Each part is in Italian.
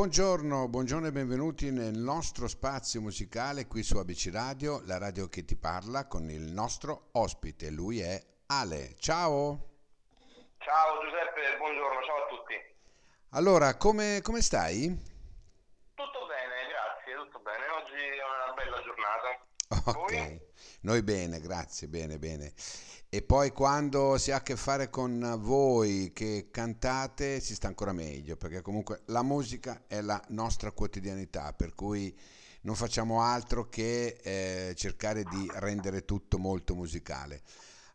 Buongiorno, buongiorno e benvenuti nel nostro spazio musicale qui su ABC Radio, la radio che ti parla con il nostro ospite, lui è Ale. Ciao! Ciao Giuseppe, buongiorno, ciao a tutti. Allora, come, come stai? Tutto bene, grazie, tutto bene. Oggi è una bella giornata. Ok, noi bene, grazie, bene, bene. E poi quando si ha a che fare con voi che cantate si sta ancora meglio, perché comunque la musica è la nostra quotidianità, per cui non facciamo altro che eh, cercare di rendere tutto molto musicale.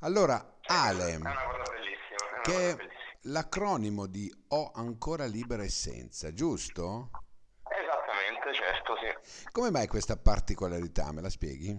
Allora, Ale, È una cosa bellissima, è una che è l'acronimo di Ho ancora libera essenza, giusto? Come mai questa particolarità? Me la spieghi?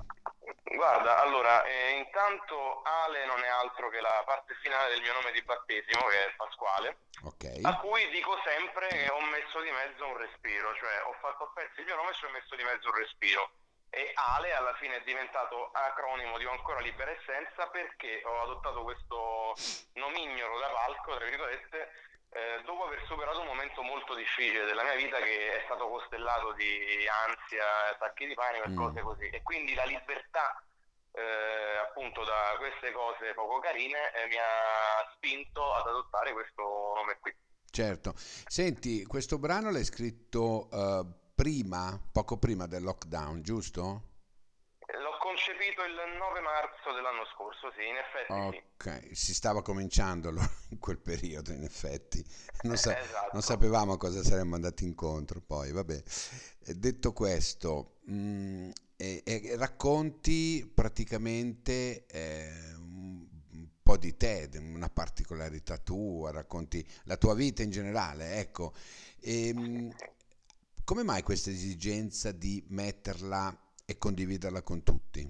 Guarda, allora, eh, intanto Ale non è altro che la parte finale del mio nome di battesimo, che è Pasquale, Ok, a cui dico sempre che ho messo di mezzo un respiro, cioè ho fatto a pezzi il mio nome e ci ho messo di mezzo un respiro. E Ale alla fine è diventato acronimo di ancora libera essenza perché ho adottato questo nomignolo da palco, tra virgolette, eh, dopo aver superato un momento molto difficile della mia vita che è stato costellato di ansia, attacchi di panico e Mm. cose così. E quindi la libertà eh, appunto da queste cose poco carine eh, mi ha spinto ad adottare questo nome qui. certo. Senti, questo brano l'hai scritto eh, prima, poco prima del lockdown, giusto? Concepito il 9 marzo dell'anno scorso, sì, in effetti sì. Ok, si stava cominciando allora in quel periodo, in effetti. Non, sa- Eh, esatto. non sapevamo a cosa saremmo andati incontro poi, vabbè. Eh, Detto questo, mh, e- e racconti praticamente eh, un po' di te, una particolarità tua, racconti la tua vita in generale, ecco. E, mh, come mai questa esigenza di metterla e condividerla con tutti?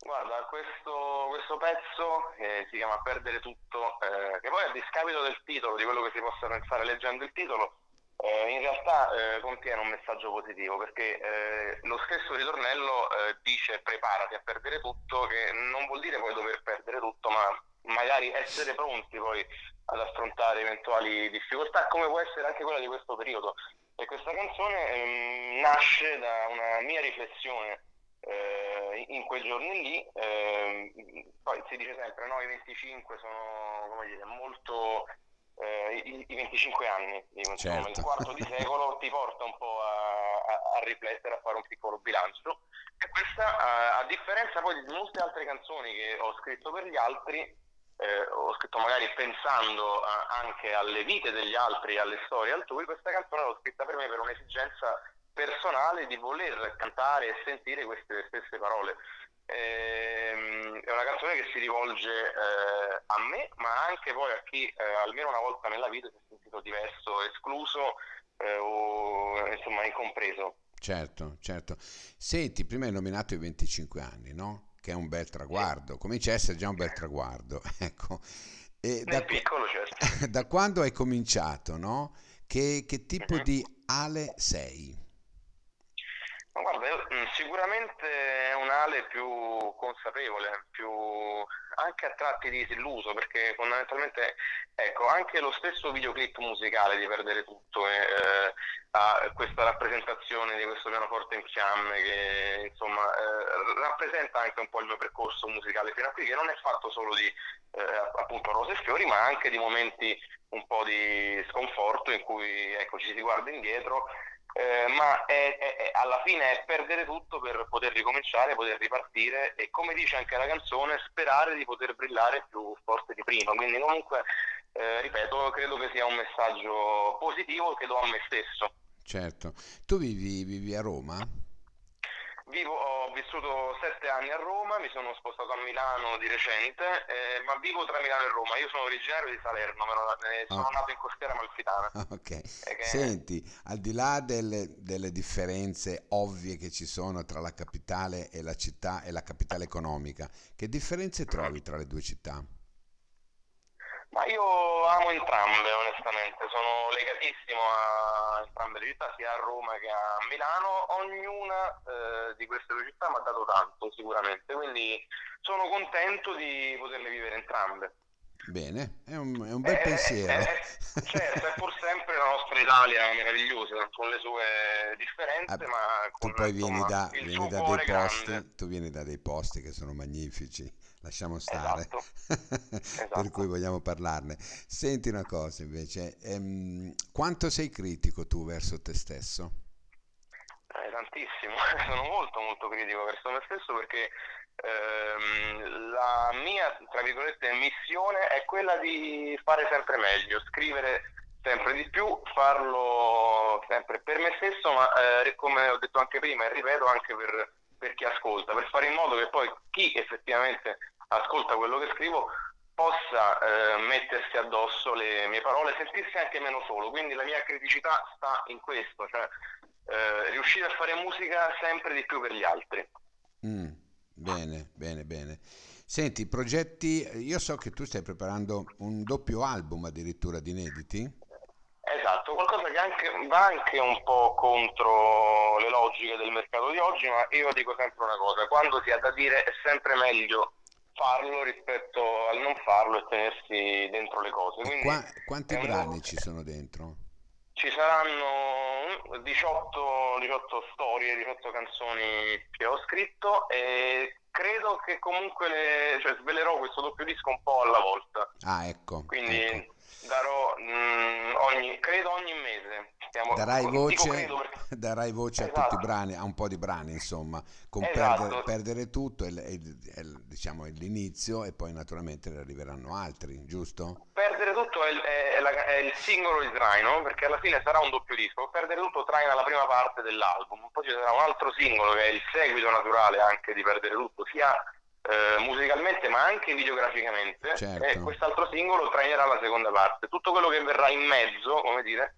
Guarda, questo, questo pezzo eh, si chiama Perdere tutto, eh, che poi a discapito del titolo, di quello che si possa pensare leggendo il titolo, eh, in realtà eh, contiene un messaggio positivo, perché eh, lo stesso ritornello eh, dice preparati a perdere tutto, che non vuol dire poi dover perdere tutto, ma magari essere pronti poi ad affrontare eventuali difficoltà, come può essere anche quella di questo periodo. E questa canzone ehm, nasce da una mia riflessione eh, in quei giorni lì, ehm, poi si dice sempre, no, i 25 sono, come dire, molto, eh, i, i 25 anni, dico, insomma, Certo. il quarto di secolo ti porta un po' a, a- a riflettere, a fare un piccolo bilancio. E questa, a, a differenza poi di molte altre canzoni che ho scritto per gli altri, eh, ho scritto magari pensando a- anche alle vite degli altri, alle storie altrui, questa canzone l'ho scritta per me per un'esigenza personale di voler cantare e sentire queste stesse parole. Ehm, è una canzone che si rivolge eh, a me, ma anche poi a chi eh, almeno una volta nella vita si è sentito diverso, escluso eh, o insomma incompreso. Certo, certo. Senti, prima hai nominato i 25 anni, no? Che è un bel traguardo, comincia a essere già un bel traguardo, ecco. E da, piccolo, certo. da quando hai cominciato, no? Che, che tipo Mhm. di Ale sei? Guarda, mm, sicuramente è un Ale più consapevole, più anche a tratti disilluso, perché fondamentalmente, ecco, anche lo stesso videoclip musicale di Perdere Tutto eh, ha questa rappresentazione di questo pianoforte in fiamme che insomma eh, rappresenta anche un po' il mio percorso musicale fino a qui, che non è fatto solo di eh, appunto rose e fiori, ma anche di momenti un po' di sconforto in cui ecco, ci si guarda indietro eh, ma è- è- alla fine è perdere tutto per poter ricominciare, poter ripartire e come dice anche la canzone, sperare di poter brillare più forte di prima. Quindi comunque, eh, ripeto, credo che sia un messaggio positivo che do a me stesso. Certo. Tu vivi, vivi a Roma? Vivo, ho vissuto sette anni a Roma, mi sono spostato a Milano di recente, eh, ma vivo tra Milano e Roma. Io sono originario di Salerno, però, eh, sono Ah. nato in costiera amalfitana. Ah, Ok. Eh, che- Senti, al di là delle, delle differenze ovvie che ci sono tra la capitale e la città e la capitale economica, che differenze trovi tra le due città? Ma io amo entrambe, onestamente, sono legatissimo a entrambe le città, sia a Roma che a Milano. Ognuna eh, di queste due città mi ha dato tanto, sicuramente, quindi sono contento di poterle vivere entrambe. Bene, è un, è un bel eh, pensiero. Eh, eh, certo, è pur sempre la nostra Italia meravigliosa, con le sue differenze, ah, ma con tu poi vieni da, vieni da dei posti, tu vieni da dei posti che sono magnifici, lasciamo stare, esatto. esatto. per cui vogliamo parlarne. Senti una cosa invece, ehm, quanto sei critico tu verso te stesso? Eh, tantissimo, sono molto molto critico verso me stesso perché ehm, la mia, tra virgolette, missione è quella di fare sempre meglio, scrivere sempre di più, farlo sempre per me stesso, ma eh, come ho detto anche prima e ripeto anche per, per chi ascolta, per fare in modo che poi chi effettivamente ascolta quello che scrivo possa eh, mettersi addosso le mie parole, sentirsi anche meno solo. Quindi la mia criticità sta in questo, cioè eh, riuscire a fare musica sempre di più per gli altri. Mm, bene, bene, bene. Senti, progetti, io so che tu stai preparando un doppio album addirittura di inediti. Esatto, qualcosa che anche, va anche un po' contro le logiche del mercato di oggi, ma io dico sempre una cosa, quando si ha da dire è sempre meglio farlo rispetto al non farlo e tenersi dentro le cose. Quindi, qua, quanti brani un... ci sono dentro? Ci saranno 18, 18 storie, 18 canzoni che ho scritto e credo che comunque le, cioè, svelerò questo doppio disco un po' alla volta. Ah, ecco. Quindi ecco. darò mh, mm, ogni, credo ogni mese. Stiamo, darai, voce. darai voce esatto. a tutti i esatto. brani, a un po' di brani, insomma, con esatto. perdere, perdere, tutto è, è, è, diciamo, è l'inizio e poi naturalmente ne arriveranno altri, giusto? Perdere tutto è, è il singolo di Traino, perché alla fine sarà un doppio disco. Perdere tutto traina la prima parte dell'album, poi ci sarà un altro singolo che è il seguito naturale anche di Perdere tutto, sia eh, musicalmente ma anche videograficamente certo. e quest'altro singolo trainerà la seconda parte. Tutto quello che verrà in mezzo, come dire,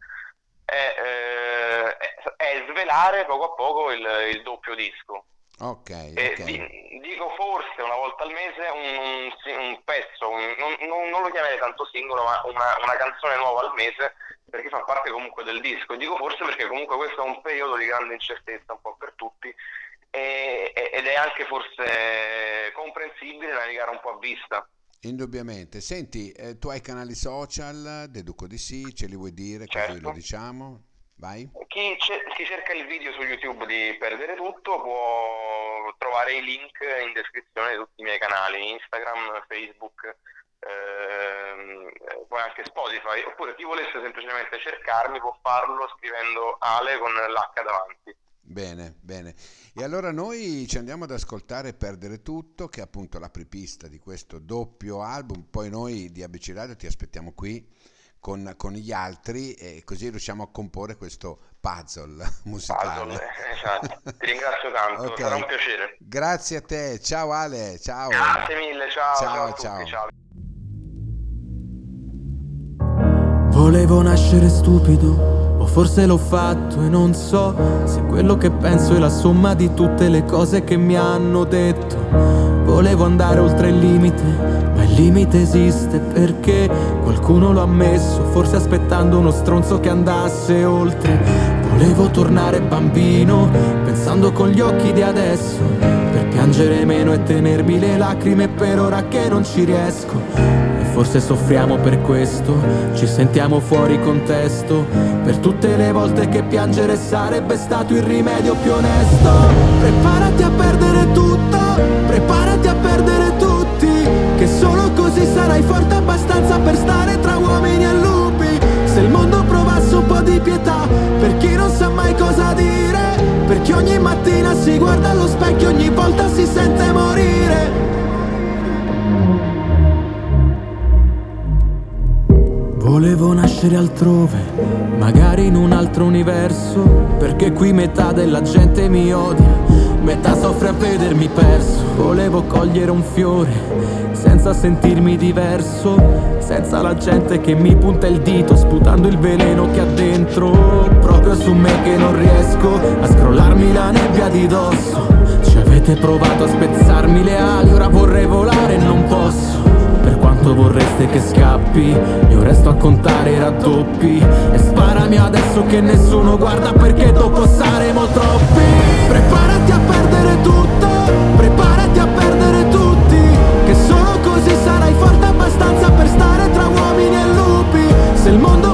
è, eh, è svelare poco a poco il, il doppio disco. Ok, okay. dico forse una volta al mese un, un, un pezzo, un, non, non, non, lo chiamerei tanto singolo, ma una, una, canzone nuova al mese, perché fa parte comunque del disco. Dico forse perché comunque questo è un periodo di grande incertezza un po' per tutti e, ed è anche forse comprensibile navigare un po' a vista. Indubbiamente. Senti, eh, tu hai canali social, deduco di sì, ce li vuoi dire, certo. così lo diciamo? Vai. Chi, chi, cerca il video su YouTube di Perdere Tutto può trovare i link in descrizione di tutti i miei canali, Instagram, Facebook, ehm, poi anche Spotify, oppure chi volesse semplicemente cercarmi può farlo scrivendo Ale con l'H davanti. Bene, bene. E allora noi ci andiamo ad ascoltare Perdere Tutto, che è appunto l'apripista di questo doppio album, poi noi di ABC Radio ti aspettiamo qui con, con, gli altri e così riusciamo a comporre questo puzzle musicale. Puzzle, esatto. Ti ringrazio tanto, okay. sarà un piacere. Grazie a te, ciao Ale, ciao. Grazie mille, ciao. Ciao, ciao. Tutti, ciao. Volevo nascere stupido, o forse l'ho fatto e non so se quello che penso è la somma di tutte le cose che mi hanno detto. Volevo andare oltre il limite, ma il limite esiste perché qualcuno l'ha messo, forse aspettando uno stronzo che andasse oltre. Volevo tornare bambino, pensando con gli occhi di adesso, piangere meno e tenermi le lacrime per ora che non ci riesco. E forse soffriamo per questo, ci sentiamo fuori contesto, per tutte le volte che piangere sarebbe stato il rimedio più onesto. Preparati a perdere tutto Preparati a perdere tutti Che solo così sarai forte abbastanza per stare tra uomini e lupi volta si sente morire. Volevo nascere altrove, magari in un altro universo Perché qui metà della gente mi odia Metà soffre a vedermi perso. Volevo cogliere un fiore Senza sentirmi diverso Senza la gente che mi punta il dito Sputando il veleno che ha dentro Proprio su me che non riesco A scrollarmi la nebbia di dosso Avete provato a spezzarmi le ali, ora vorrei volare e non posso. Per quanto vorreste che scappi, io resto a contare i raddoppi. E sparami adesso che nessuno guarda perché dopo saremo troppi. Preparati a perdere tutto, preparati a perdere tutti. Che solo così sarai forte abbastanza per stare tra uomini e lupi. Se il mondo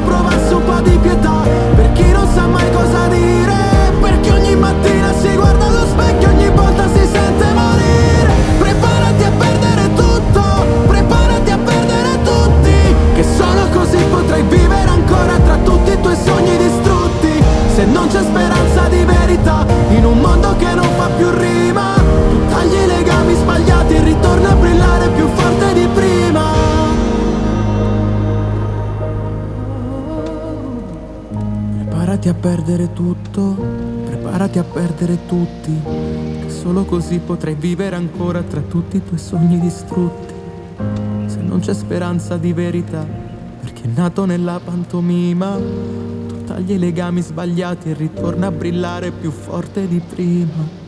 perdere tutto, preparati a perdere tutti, che solo così potrai vivere ancora tra tutti i tuoi sogni distrutti. Se non c'è speranza di verità, perché nato nella pantomima, tu tagli i legami sbagliati e ritorna a brillare più forte di prima.